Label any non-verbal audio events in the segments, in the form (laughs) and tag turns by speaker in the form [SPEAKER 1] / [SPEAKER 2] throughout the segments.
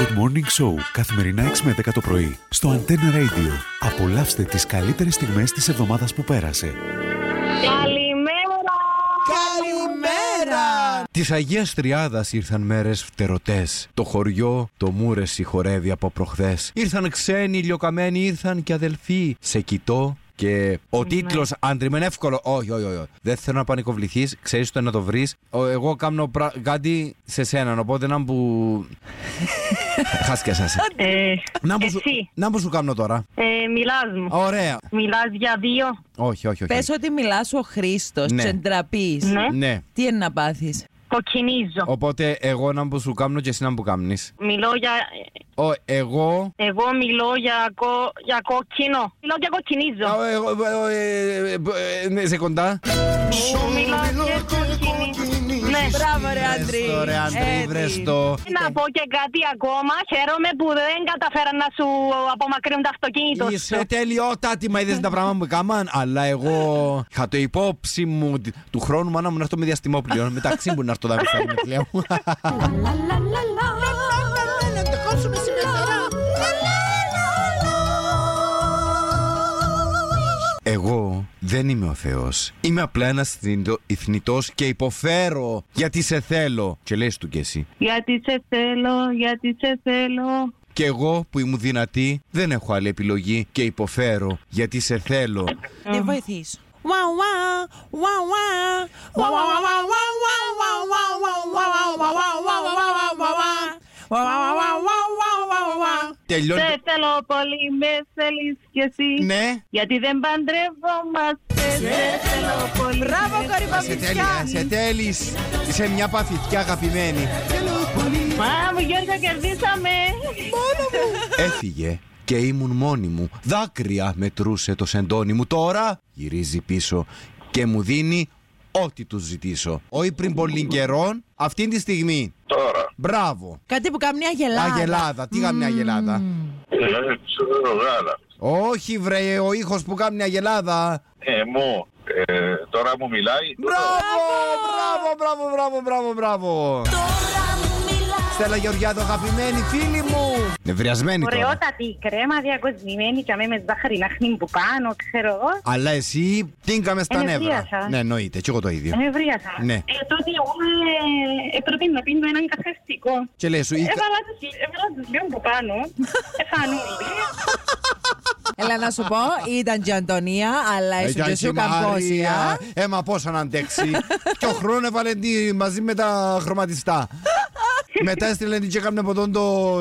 [SPEAKER 1] Good Morning Show καθημερινά 6 με 10 το πρωί στο Antenna Radio. Απολαύστε τις καλύτερες στιγμές της εβδομάδας που πέρασε.
[SPEAKER 2] Καλημέρα!
[SPEAKER 3] Καλημέρα! Της Αγίας Τριάδας ήρθαν μέρες φτερωτές. Το χωριό, το Μούρε συγχωρεύει από προχθές. Ήρθαν ξένοι, ηλιοκαμένοι, ήρθαν και αδελφοί. Σε κοιτώ και ο τίτλος αντριμεν εύκολο. Όχι, όχι, όχι. Δεν θέλω να πανικοβληθείς. Ξέρεις το να το βρεις. Εγώ κάνω πρα... κάτι σε σένα. Οπότε να που. (laughs) Χάστηκε εσά.
[SPEAKER 2] Ε,
[SPEAKER 3] Να που σου,
[SPEAKER 2] εσύ,
[SPEAKER 3] να που σου κάνω τώρα.
[SPEAKER 2] ε, μιλάς μου.
[SPEAKER 3] Ωραία.
[SPEAKER 2] Μιλάς για δύο;
[SPEAKER 3] Όχι, όχι, όχι.
[SPEAKER 4] Πες ότι μιλάς ο Χρήστος,
[SPEAKER 3] Ναι.
[SPEAKER 4] τσεντραπείς.
[SPEAKER 2] Ναι.
[SPEAKER 3] Ναι.
[SPEAKER 4] Τι είναι να πάθεις;
[SPEAKER 2] Κοκκινίζω.
[SPEAKER 3] Οπότε εγώ να που σου κάνω και εσύ να που κάνεις.
[SPEAKER 2] Μιλώ για...
[SPEAKER 3] Ο, εγώ
[SPEAKER 2] Εγώ μιλώ για, κο... για κόκκινο. Μιλώ για κοκκινίζω.
[SPEAKER 3] Α, εγώ, εγώ, ε, ε, ε, ναι, σε κοντά.
[SPEAKER 2] Εγώ μιλάω για κοκκινίζω. Ναι.
[SPEAKER 4] Μπράβο ρε Άντρη.
[SPEAKER 3] Βρες το, ρε Άντρη,
[SPEAKER 4] Έτσι.
[SPEAKER 3] βρες το.
[SPEAKER 2] Να πω και κάτι ακόμα. Χαίρομαι που δεν καταφέραν να σου απομακρύνουν το αυτοκίνητο σου.
[SPEAKER 3] Είσαι τελειότατη, μα είδες τα πράγματα που έκαναν. Αλλά εγώ είχα το υπόψη μου ότι του χρόνου μάνα μου να έρθω με διαστημόπλαιο. Μεταξύ μου να έρθω να στα γενέθλια μου. Εγώ δεν είμαι ο Θεός. Είμαι απλά ένας ηθνητός και υποφέρω γιατί σε θέλω. Και λες του κι εσύ.
[SPEAKER 2] Γιατί σε θέλω, γιατί σε θέλω.
[SPEAKER 3] Και εγώ που ήμουν δυνατή δεν έχω άλλη επιλογή και υποφέρω γιατί σε θέλω.
[SPEAKER 4] Τι βοηθήσω.
[SPEAKER 3] Τελειώνει.
[SPEAKER 2] Σε θέλω πολύ, με θέλεις κι εσύ.
[SPEAKER 3] Ναι.
[SPEAKER 2] Γιατί δεν παντρευόμαστε. Σε θέλω πολύ.
[SPEAKER 4] Μπράβο
[SPEAKER 2] με
[SPEAKER 4] κορυφα
[SPEAKER 3] Σε τέλει, σε τέλεις. Είσαι μια παθητιά αγαπημένη.
[SPEAKER 2] Μα μου Γιώργο κερδίσαμε.
[SPEAKER 3] Έφυγε και ήμουν μόνη μου. Δάκρυα μετρούσε το σεντόνι μου. Τώρα γυρίζει πίσω και μου δίνει ό,τι του ζητήσω. Όχι πριν πολύ καιρό, αυτή τη στιγμή.
[SPEAKER 5] Τώρα.
[SPEAKER 3] Μπράβο.
[SPEAKER 4] Κάτι που κάνει μια γελάδα.
[SPEAKER 3] Αγελάδα, τι κάνει μια αγελάδα.
[SPEAKER 5] Ε, ξέρω γάλα.
[SPEAKER 3] Όχι βρε, ο ήχος που κάνει μια αγελάδα.
[SPEAKER 5] Ε, μου, ε, τώρα μου μιλάει.
[SPEAKER 3] Μπράβο, μπράβο, μπράβο, μπράβο, μπράβο, μπράβο. Στέλλα Γεωργιάδο, αγαπημένη φίλη μου. Νευριασμένη τώρα.
[SPEAKER 2] Ωραιότατη κρέμα διακοσμημένη και με ζάχαρη να χνήμ που πάνω, ξέρω εγώ.
[SPEAKER 3] Αλλά εσύ τίνκαμε στα νεύρα.
[SPEAKER 2] Ενευρίασα.
[SPEAKER 3] Ναι, εννοείται, και εγώ το ίδιο.
[SPEAKER 2] Ενευρίασα.
[SPEAKER 3] Ναι.
[SPEAKER 2] Ε, τότε εγώ ε, έπρεπε να πίνω έναν καθεστικό.
[SPEAKER 3] Και λέει σου, η-
[SPEAKER 2] Έβαλα τους- έβαλα τους λίγο από πάνω. Εφανούλη. (laughs)
[SPEAKER 4] Έλα να σου πω, ήταν και η Αντωνία, αλλά
[SPEAKER 3] Ε,
[SPEAKER 4] ήσουν και
[SPEAKER 3] και
[SPEAKER 4] σου
[SPEAKER 3] η Μαρία.
[SPEAKER 4] καμπόσια.
[SPEAKER 3] Ε, μα πώς να αντέξει. (laughs) και ο χρόνος έβαλε τη- μαζί με τα χρωματιστά. Μετά έστειλε την και έκανε από τον το,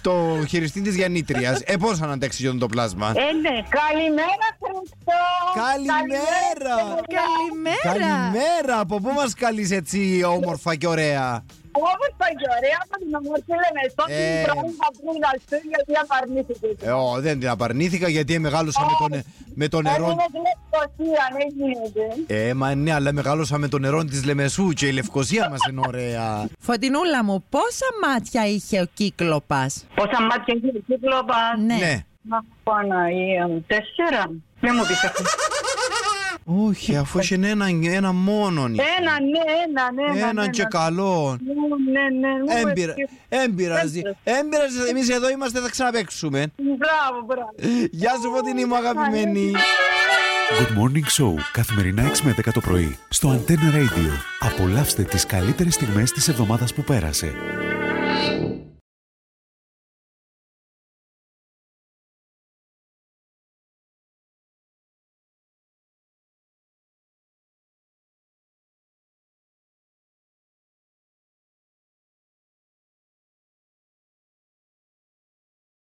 [SPEAKER 3] το χειριστή της γεννήτριας. Ε, πώς να αντέξει και τον το πλάσμα;
[SPEAKER 2] Ε, ναι. Καλημέρα, Χριστό.
[SPEAKER 3] Καλημέρα.
[SPEAKER 4] Καλημέρα.
[SPEAKER 3] Καλημέρα. Από πού μας καλείς έτσι όμορφα και ωραία;
[SPEAKER 2] Όπως τα και ωραία, από την ομορφή λέμε. Στο
[SPEAKER 3] Ε.
[SPEAKER 2] την πρώτη θα πριν να σου γιατί απαρνήθηκες.
[SPEAKER 3] Ε, ω, δεν την απαρνήθηκα γιατί μεγάλωσα με το, ν- με το νερό.
[SPEAKER 2] Είναι τη Λευκοσία, δεν γίνεται.
[SPEAKER 3] Ε, μα ναι, αλλά μεγάλωσα με το νερό της Λεμεσού και η Λευκοσία μας είναι ωραία.
[SPEAKER 4] Φωτεινούλα μου, πόσα μάτια είχε ο κύκλοπας;
[SPEAKER 2] Πόσα μάτια έχει η κύκλοπας;
[SPEAKER 4] Ναι.
[SPEAKER 3] ναι.
[SPEAKER 2] Να Παναγία μου, τέσσερα. Δεν μου πεις αυτό.
[SPEAKER 3] Όχι, αφού είχε ένα, ένα μόνον. είχε.
[SPEAKER 2] Ένα, ναι, ένα, ναι. ένα,
[SPEAKER 3] Έναν
[SPEAKER 2] ναι,
[SPEAKER 3] και
[SPEAKER 2] ένα.
[SPEAKER 3] καλό.
[SPEAKER 2] Ναι, ναι, ναι. μου
[SPEAKER 3] Έμπειρα,
[SPEAKER 2] έτσι.
[SPEAKER 3] έμπειραζε. Έμπειραζε, εμείς εδώ είμαστε, θα ξαναπαίξουμε.
[SPEAKER 2] Μπράβο, μπράβο.
[SPEAKER 3] Γεια σου Φωτεινή μου αγαπημένη.
[SPEAKER 1] Good Morning Show καθημερινά 6 με 10 το πρωί στο Antenna Radio. Απολαύστε τις καλύτερες στιγμές της εβδομάδας που πέρασε.